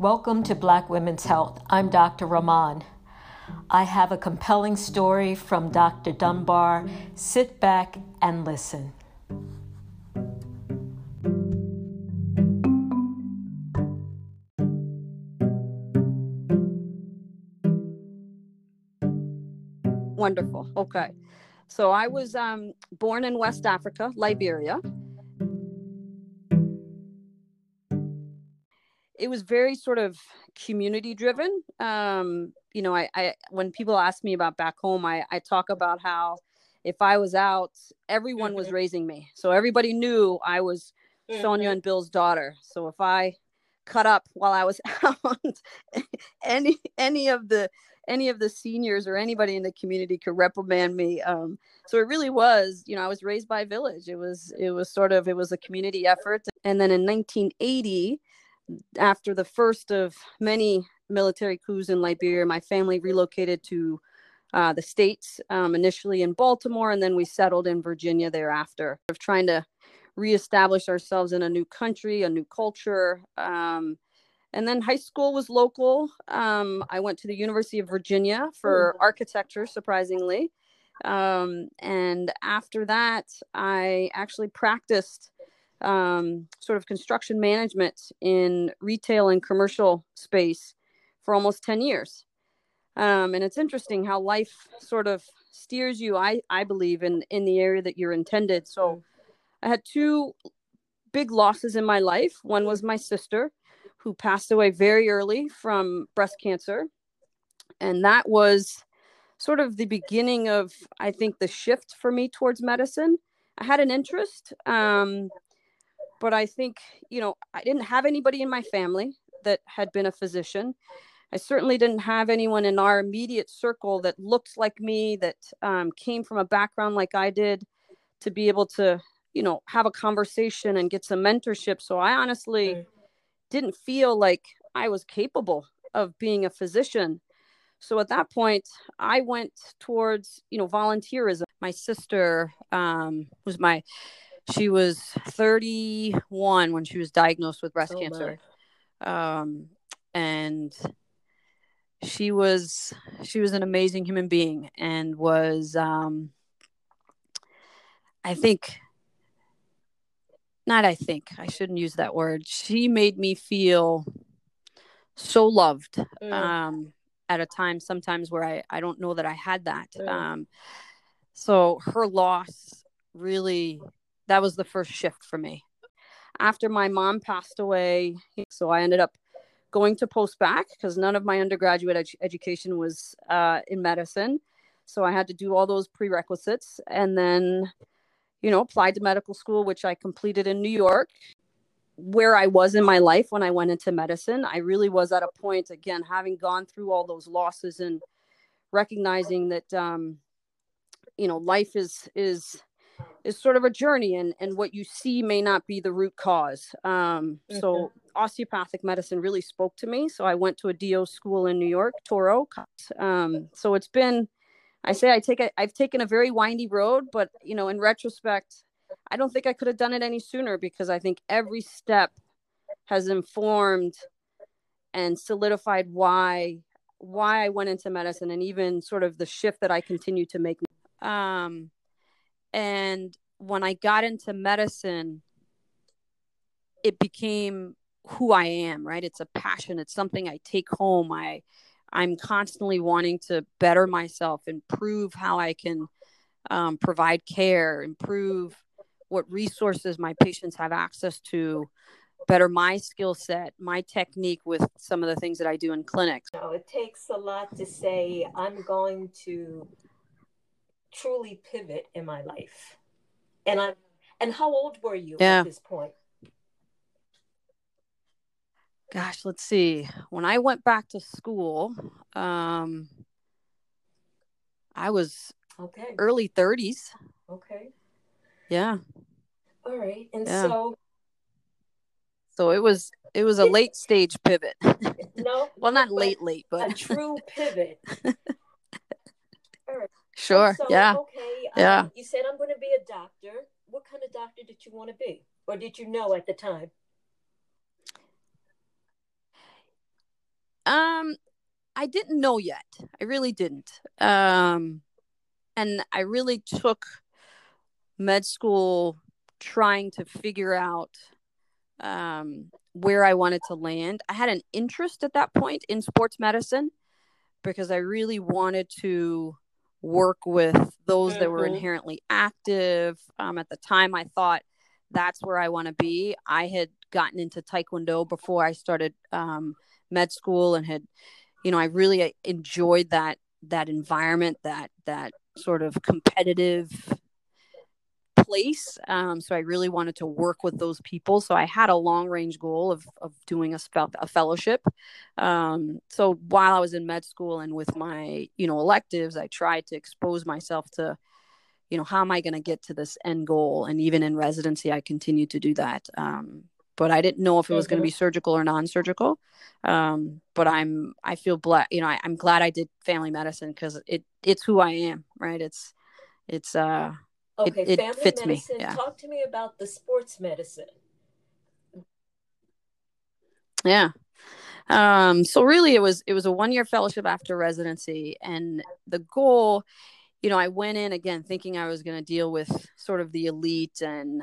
Welcome to Black Women's Health. I'm Dr. Rahman. I have a compelling story from Dr. Dunbar. Sit back and listen. Wonderful. Okay. So I was um, born in West Africa, Liberia. It was very sort of community driven. Um, you know, I, I when people ask me about back home, I, I talk about how if I was out, everyone was mm-hmm. raising me. So everybody knew I was Sonia mm-hmm. and Bill's daughter. So if I cut up while I was out, any any of the any of the seniors or anybody in the community could reprimand me. Um, so it really was, you know, I was raised by a village. It was, it was sort of, it was a community effort. And then in 1980, after the first of many military coups in Liberia, my family relocated to uh, the states, um, initially in Baltimore, and then we settled in Virginia thereafter. Of trying to reestablish ourselves in a new country, a new culture. Um, and then high school was local. Um, I went to the University of Virginia for architecture, surprisingly. Um, and after that, I actually practiced um, sort of construction management in retail and commercial space for almost 10 years. Um, and it's interesting how life sort of steers you, I, I believe, in, in the area that you're intended. So I had two big losses in my life. One was my sister who passed away very early from breast cancer. And that was sort of the beginning of, I think, the shift for me towards medicine. I had an interest, um, but I think, you know, I didn't have anybody in my family that had been a physician. I certainly didn't have anyone in our immediate circle that looked like me, that um, came from a background like I did, to be able to, you know, have a conversation and get some mentorship. So I honestly, didn't feel like I was capable of being a physician. So at that point, I went towards, you know, volunteerism. My sister um, was my, she was 31 when she was diagnosed with breast oh cancer. Um, and she was, she was an amazing human being and was, um, I think not I think I shouldn't use that word. She made me feel so loved mm. um, at a time sometimes where I, I don't know that I had that. Mm. Um, so her loss really, that was the first shift for me. After my mom passed away, so I ended up going to post-bac because none of my undergraduate ed- education was uh, in medicine. So I had to do all those prerequisites. And then you know, applied to medical school, which I completed in New York. Where I was in my life when I went into medicine, I really was at a point, again, having gone through all those losses and recognizing that, um, you know, life is, is, is sort of a journey and, and what you see may not be the root cause. Um, mm-hmm. So osteopathic medicine really spoke to me. So I went to a DO school in New York, Touro. Um, so it's been, I say I take a, I've taken a very windy road, but you know, in retrospect, I don't think I could have done it any sooner because I think every step has informed and solidified why why I went into medicine and even sort of the shift that I continue to make. Um, and when I got into medicine, it became who I am, right? It's a passion. It's something I take home. I I'm constantly wanting to better myself, improve how I can um, provide care, improve what resources my patients have access to, better my skill set, my technique with some of the things that I do in clinics. No, it takes a lot to say, I'm going to truly pivot in my life. And I'm and how old were you yeah. at this point? gosh, let's see. When I went back to school, um, I was okay early 30s. Okay. Yeah. All right. And yeah. so so it was it was a late stage pivot. No. well, not late late, but a true pivot. Sure. So, yeah. Okay. Um, yeah. You said I'm going to be a doctor. What kind of doctor did you want to be, or did you know at the time? Um, I didn't know yet. I really didn't. Um, and I really took med school trying to figure out um, where I wanted to land. I had an interest at that point in sports medicine because I really wanted to work with those that were mm-hmm. inherently active. Um, at the time, I thought that's where I want to be. I had gotten into Taekwondo before I started um, med school and had, you know, I really uh, enjoyed that that environment, that that sort of competitive place. Um, so I really wanted to work with those people. So I had a long range goal of, of doing a, spell, a fellowship. Um, so while I was in med school and with my, you know, electives, I tried to expose myself to, you know, how am I going to get to this end goal? And even in residency, I continued to do that. Um, but I didn't know if it was mm-hmm. going to be surgical or non-surgical. Um, but I'm, I feel blessed, you know, I, I'm glad I did family medicine because it, it's who I am, right? It's, it's, uh, Okay, it, it fits medicine. Me. Yeah. Talk to me about the sports medicine. Yeah. Um, so really it was it was a one year fellowship after residency and the goal, you know, I went in again thinking I was gonna deal with sort of the elite and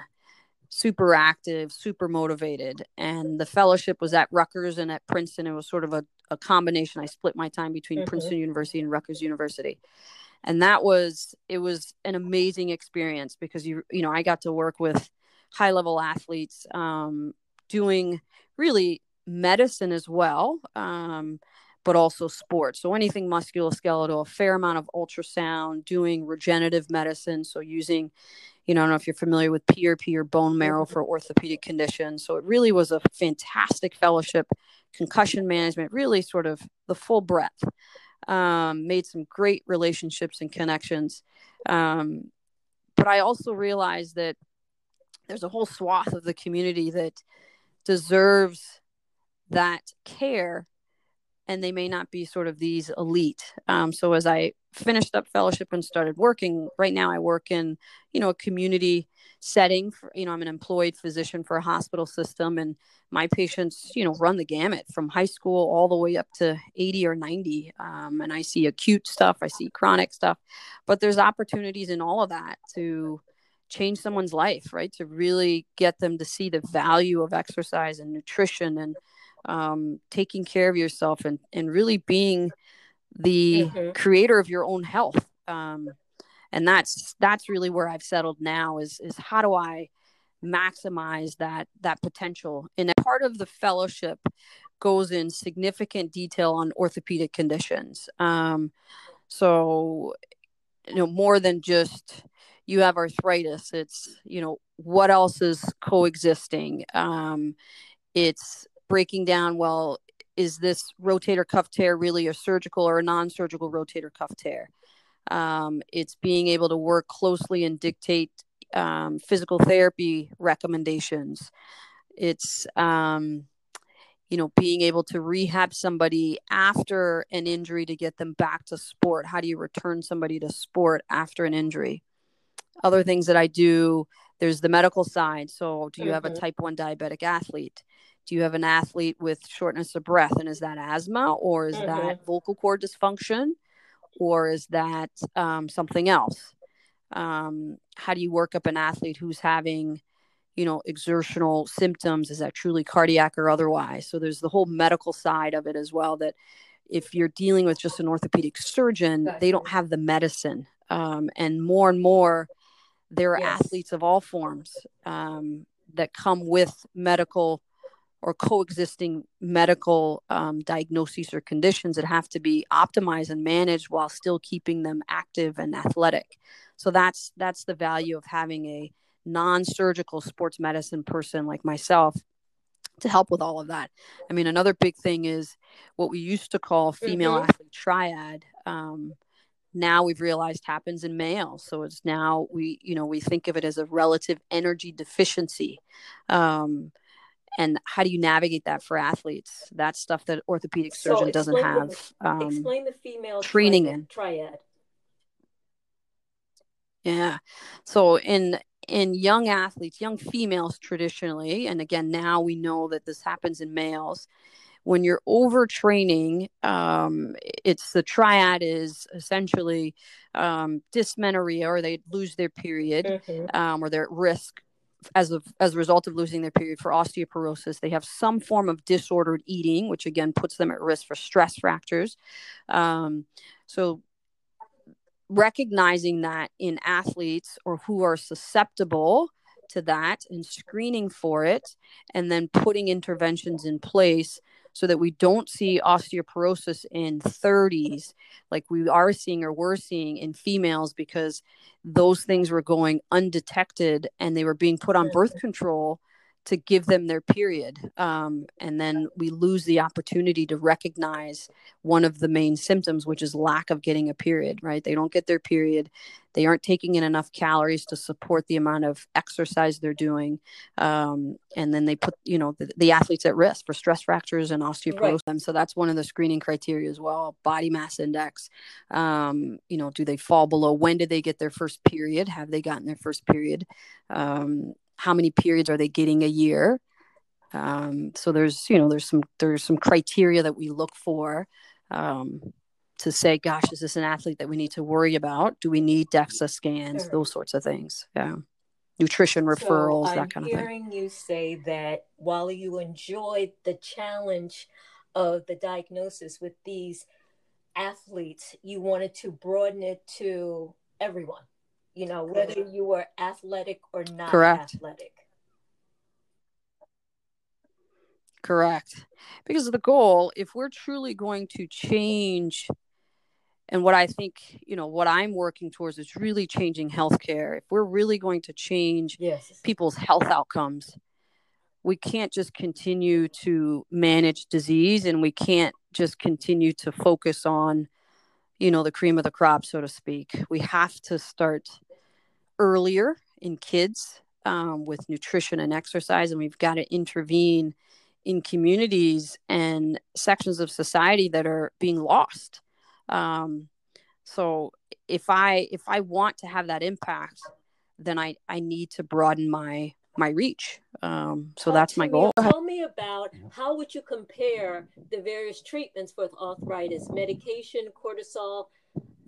super active, super motivated. And the fellowship was at Rutgers and at Princeton. It was sort of a, a combination. I split my time between mm-hmm. Princeton University and Rutgers University and that was it was an amazing experience because you you know i got to work with high level athletes um, doing really medicine as well um, but also sports. So anything musculoskeletal a fair amount of ultrasound doing regenerative medicine. So using you know i don't know if you're familiar with prp or bone marrow for orthopedic conditions. So it really was a fantastic fellowship concussion management really sort of the full breadth um, made some great relationships and connections. Um, but I also realized that there's a whole swath of the community that deserves that care and they may not be sort of these elite. Um, so as I finished up fellowship and started working, right now I work in, you know, a community setting. For, you know, I'm an employed physician for a hospital system, and my patients, you know, run the gamut from high school all the way up to 80 or 90. Um, and I see acute stuff, I see chronic stuff, but there's opportunities in all of that to change someone's life, right? To really get them to see the value of exercise and nutrition and um, taking care of yourself and, and really being the mm-hmm. creator of your own health. Um, and that's that's really where I've settled now is is how do I maximize that that potential and part of the fellowship goes in significant detail on orthopedic conditions um, so you know more than just you have arthritis it's you know what else is coexisting um, it's breaking down well is this rotator cuff tear really a surgical or a non-surgical rotator cuff tear? Um, it's being able to work closely and dictate um, physical therapy recommendations. It's um, you know being able to rehab somebody after an injury to get them back to sport. How do you return somebody to sport after an injury? Other things that i do there's the medical side. So do you mm-hmm. have a mm-hmm. type 1 diabetic athlete do you have an athlete with shortness of breath and is that asthma or is mm-hmm. that vocal cord dysfunction or is that um, something else? Um, how do you work up an athlete who's having you know exertional symptoms? Is that truly cardiac or otherwise? So there's the whole medical side of it as well that if you're dealing with just an orthopedic surgeon they don't have the medicine. Um, and more and more there are yes. athletes of all forms um, that come with medical or coexisting medical um, diagnoses or conditions that have to be optimized and managed while still keeping them active and athletic. So that's that's the value of having a non-surgical sports medicine person like myself to help with all of that. I mean, another big thing is what we used to call female mm-hmm. athlete triad. Um, now we've realized happens in males. So it's now we, you know, we think of it as a relative energy deficiency. Um, and how do you navigate that for athletes? That's stuff that orthopedic surgeon so doesn't have the, um, explain the female training triad, in. triad. Yeah. So in in young athletes young females traditionally and again now we know that this happens in males when you're overtraining, um, it's the triad is essentially um, dysmenorrhea, or they lose their period, mm-hmm. um, or they're at risk as of as a result of losing their period for osteoporosis. They have some form of disordered eating, which again puts them at risk for stress fractures. Um, so recognizing that in athletes or who are susceptible to that and screening for it and then putting interventions in place so that we don't see osteoporosis in 30s like we are seeing or were seeing in females because those things were going undetected and they were being put on birth control to give them their period. Um, and then we lose the opportunity to recognize one of the main symptoms, which is lack of getting a period, right? They don't get their period. They aren't taking in enough calories to support the amount of exercise they're doing. Um, and then they put, you know, the, the, athletes at risk for stress fractures and osteoporosis. Right. So that's one of the screening criteria as well. Body mass index. Um, you know, do they fall below? When did they get their first period? Have they gotten their first period? How many periods are they getting a year? Um, so there's you know there's some there's some criteria that we look for um, to say gosh is this an athlete that we need to worry about? Do we need dexa scans? Sure. those sorts of things. Yeah. Nutrition referrals so that kind of thing. hearing you say that while you enjoyed the challenge of the diagnosis with these athletes you wanted to broaden it to everyone you know, whether you were athletic or not Correct. athletic. Correct. Because the goal, if we're truly going to change, and what I think, you know, what I'm working towards is really changing healthcare. If we're really going to change yes. people's health outcomes, we can't just continue to manage disease and we can't just continue to focus on, you know, the cream of the crop, so to speak. We have to start earlier in kids um, with nutrition and exercise, and we've got to intervene in communities and sections of society that are being lost. Um, so if I if I want to have that impact, then I I need to broaden my my reach. Um, so Talk that's my goal. Me, tell me about how would you compare the various treatments for arthritis, medication, cortisol,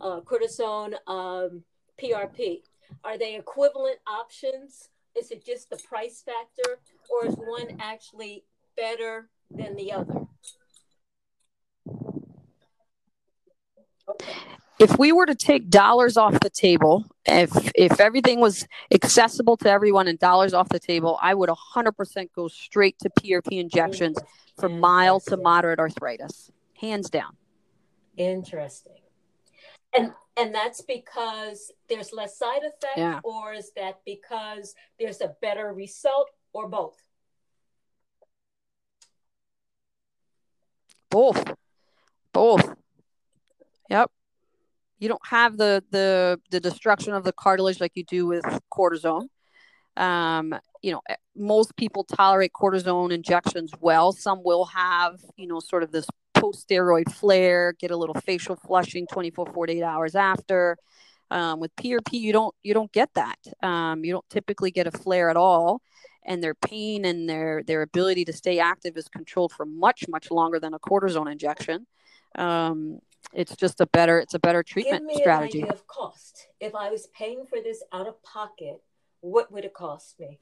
uh, cortisone, um, PRP. Are they equivalent options? Is it just the price factor, or is one actually better than the other? If we were to take dollars off the table, if if everything was accessible to everyone and dollars off the table, I would 100% go straight to PRP injections for mild to moderate arthritis, hands down. Interesting. And and that's because there's less side effect yeah. or is that because there's a better result or both? Both. Both. Yep. You don't have the the the destruction of the cartilage like you do with cortisone. Um, you know most people tolerate cortisone injections well. Some will have you know sort of this post steroid flare, get a little facial flushing 24, 48 hours after. Um, with PRP, you don't you don't get that. Um, you don't typically get a flare at all, and their pain and their their ability to stay active is controlled for much much longer than a cortisone injection. Um, it's just a better it's a better treatment Give me strategy. An idea of cost. If I was paying for this out of pocket, what would it cost me?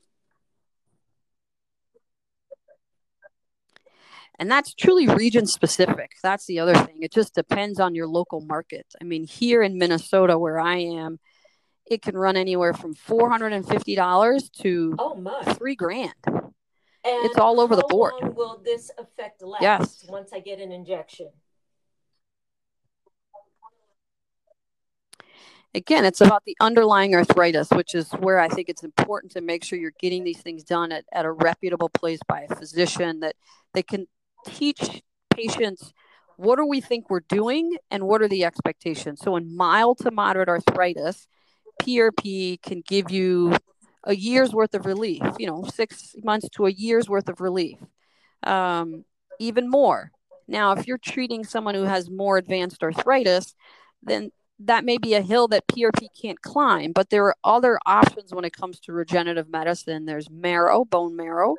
And that's truly region specific that's the other thing. It just depends on your local market. I mean here in minnesota where i am it can run anywhere from $450 to oh my. three grand. And it's all over the board. How will this affect last yes. once i get an injection? Again, it's about the underlying arthritis, which is where I think it's important to make sure you're getting these things done at, at a reputable place by a physician that they can teach patients what do we think we're doing and what are the expectations. So, in mild to moderate arthritis, PRP can give you a year's worth of relief, you know, six months to a year's worth of relief, um, even more. Now, if you're treating someone who has more advanced arthritis, then that may be a hill that PRP can't climb, but there are other options when it comes to regenerative medicine. There's marrow, bone marrow,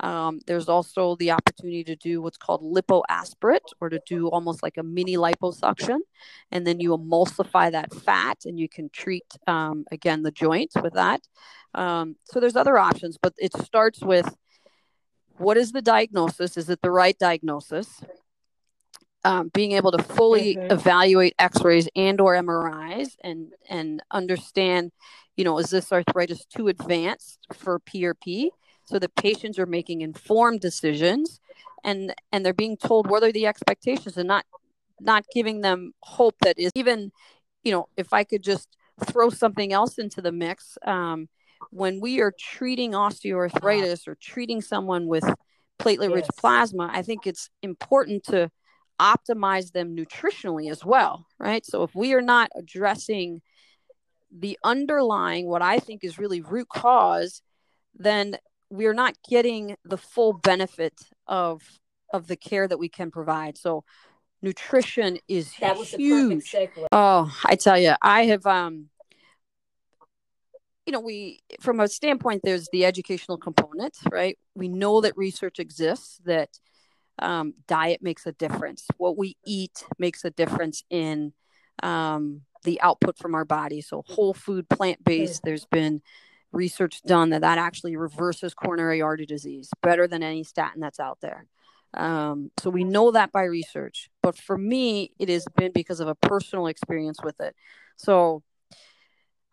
Um, there's also the opportunity to do what's called lipoaspirate or to do almost like a mini liposuction. And then you emulsify that fat and you can treat, um, again, the joints with that. Um, so there's other options, but it starts with what is the diagnosis? Is it the right diagnosis? Um, being able to fully mm-hmm. evaluate x-rays and or mris and and understand you know is this arthritis too advanced for prp so the patients are making informed decisions and and they're being told what are the expectations and not not giving them hope that is even you know if i could just throw something else into the mix um, when we are treating osteoarthritis or treating someone with platelet rich yes. plasma i think it's important to optimize them nutritionally as well right so if we are not addressing the underlying what i think is really root cause then we're not getting the full benefit of of the care that we can provide. So nutrition is that was huge. Oh, I tell you, I have um you know, we from a standpoint there's the educational component, right? We know that research exists that um, diet makes a difference. What we eat makes a difference in um, the output from our body. So whole food, plant based. There's been research done that that actually reverses coronary artery disease better than any statin that's out there. Um, so we know that by research. But for me, it has been because of a personal experience with it. So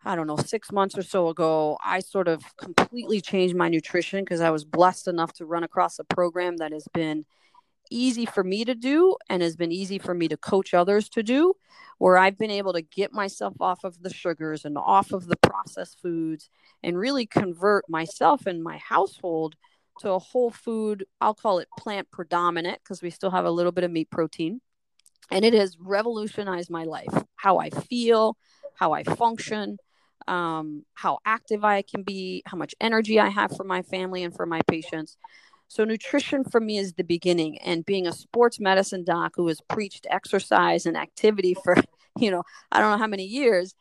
I don't know, six months or so ago, I sort of completely changed my nutrition because I was blessed enough to run across a program that has been easy for me to do and has been easy for me to coach others to do, where I've been able to get myself off of the sugars and off of the processed foods and really convert myself and my household to a whole food, I'll call it plant predominant because we still have a little bit of meat protein. And it has revolutionized my life, how I feel, how I function, um, how active I can be, how much energy I have for my family and for my patients. So, nutrition for me is the beginning. And being a sports medicine doc who has preached exercise and activity for, you know, I don't know how many years,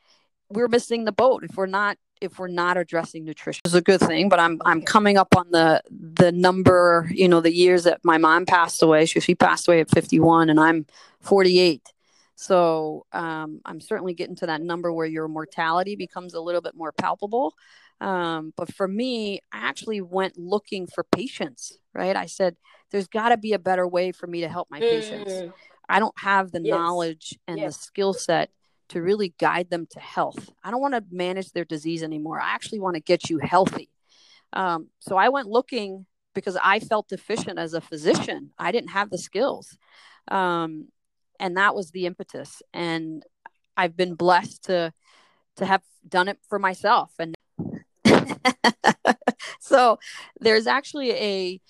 we're missing the boat if we're not if we're not addressing nutrition. Is a good thing but i'm i'm coming up on the the number you know the years that my mom passed away. She, she passed away at 51 and i'm 48 so um, i'm certainly getting to that number where your mortality becomes a little bit more palpable um, but for me, I actually went looking for patients, right? I said, there's got to be a better way for me to help my patients. Mm. I don't have the yes. knowledge and yes. the skill set to really guide them to health. I don't want to manage their disease anymore. I actually want to get you healthy. Um, so I went looking because I felt deficient as a physician. I didn't have the skills. Um, and that was the impetus. And I've been blessed to to have done it for myself. And so there's actually a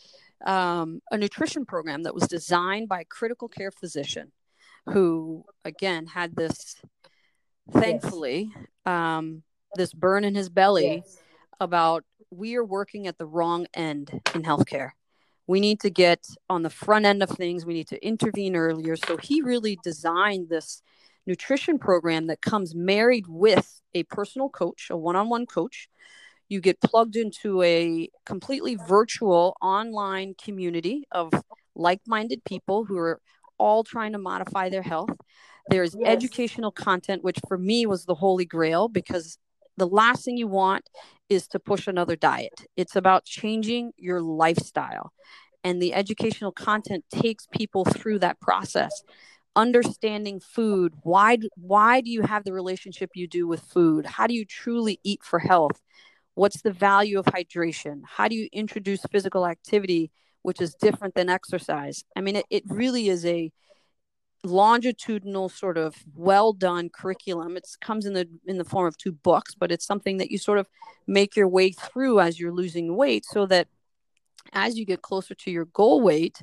um, a nutrition program that was designed by a critical care physician who again had this thankfully yes. um, this burn in his belly yes. about we are working at the wrong end in healthcare we need to get on the front end of things we need to intervene earlier so he really designed this nutrition program that comes married with a personal coach a one-on-one coach you get plugged into a completely virtual online community of like-minded people who are all trying to modify their health. There's yes. educational content which for me was the holy grail because the last thing you want is to push another diet. It's about changing your lifestyle. And the educational content takes people through that process. Understanding food why why do you have the relationship you do with food? How do you truly eat for health What's the value of hydration? How do you introduce physical activity, which is different than exercise? I mean, it, it really is a longitudinal sort of well done curriculum. It comes in the in the form of two books, but it's something that you sort of make your way through as you're losing weight so that as you get closer to your goal weight,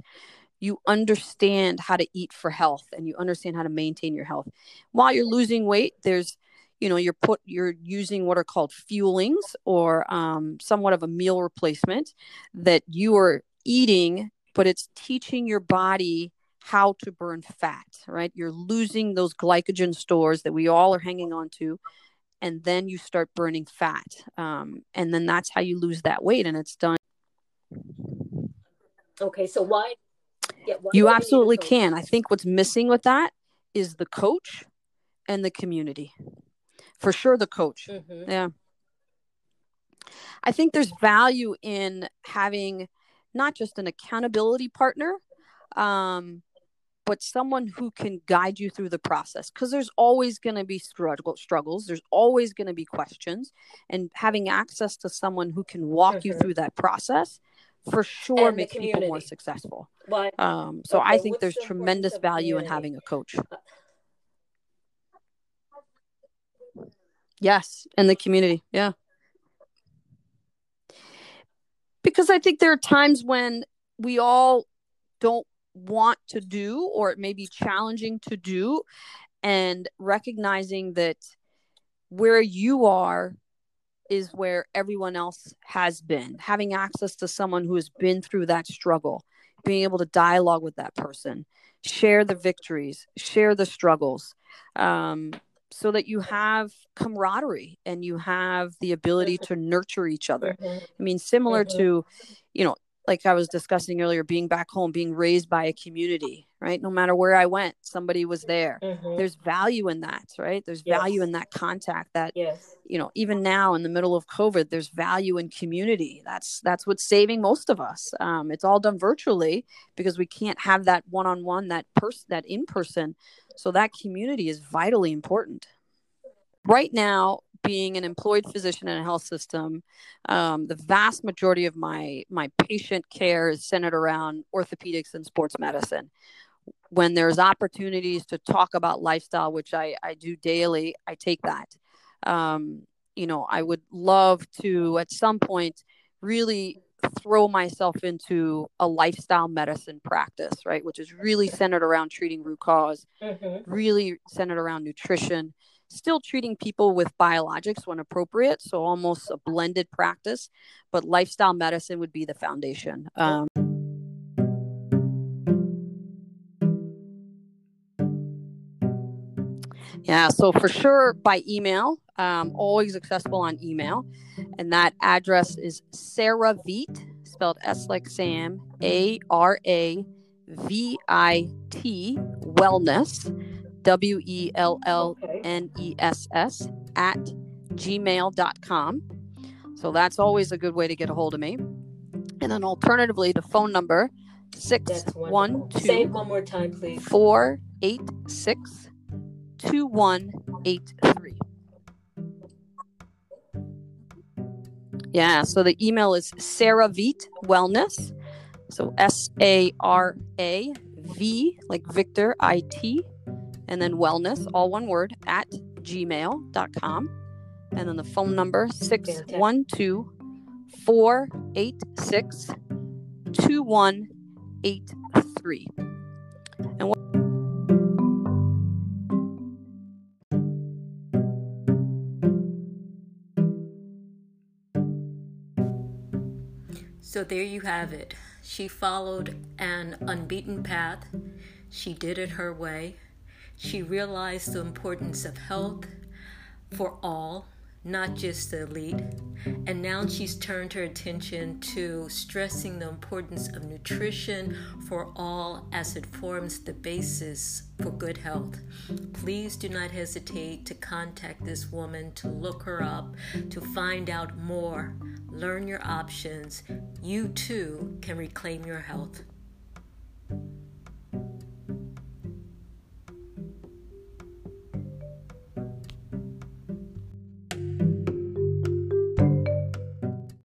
you understand how to eat for health and you understand how to maintain your health. While you're losing weight, there's you know you're put you're using what are called fuelings or um, somewhat of a meal replacement that you are eating but it's teaching your body how to burn fat right you're losing those glycogen stores that we all are hanging on to and then you start burning fat um, and then that's how you lose that weight and it's done Okay, so why? Yeah, why you absolutely can. I think what's missing with that is the coach and the community. For sure, the coach. Mm-hmm. Yeah. I think there's value in having not just an accountability partner, um, but someone who can guide you through the process because there's always going to be struggle, struggles there's always going to be questions and having access to someone who can walk mm-hmm. you through that process for sure and makes people more successful Why? Um, so okay, i think there's the tremendous value in having a coach yes and the community yeah. Because i think there are times when we all don't want to do or it may be challenging to do and recognizing that where you are is where everyone else has been. Having access to someone who has been through that struggle being able to dialogue with that person share the victories share the struggles um, so that you have camaraderie and you have the ability to nurture each other mm-hmm. i mean similar mm-hmm. to you know like I was discussing earlier, being back home, being raised by a community, right? No matter where I went, somebody was there. Mm-hmm. There's value in that, right? There's yes. value in that contact that, yes. you know, even now in the middle of COVID, there's value in community. That's, that's what's saving most of us. Um, it's all done virtually because we can't have that one-on-one, that person, that in person. So that community is vitally important. Right now, being an employed physician in a health system, um, the vast majority of my my patient care is centered around orthopedics and sports medicine. When there's opportunities to talk about lifestyle, which I, I do daily, I take that. Um, you know, I would love to at some point really throw myself into a lifestyle medicine practice, right? Which is really centered around treating root because mm-hmm. really centered around nutrition still treating people with biologics when appropriate, so almost a blended practice, but lifestyle medicine would be the foundation. Um, yeah, so for sure by email, um, always accessible on email. And that address is Sarah Veit, spelled S like Sam, A R A V I T, wellness W E L L N E S S, at gmail.com. So that's always a good way to get a hold of me. And then alternatively, the phone number six one two. Say one more time, please. Four eight six two one eight Yeah, so the email is Sarah Veit Wellness. So S A R A V like Victor I T and then wellness, all one word, at gmail.com. And then the phone number 612 486 2183. So there you have it. She followed an unbeaten path. She did it her way. She realized the importance of health for all, not just the elite. And now she's turned her attention to stressing the importance of nutrition for all as it forms the basis for good health. Please do not hesitate to contact this woman, to look her up, to find out more. Learn your options. You too can reclaim your health.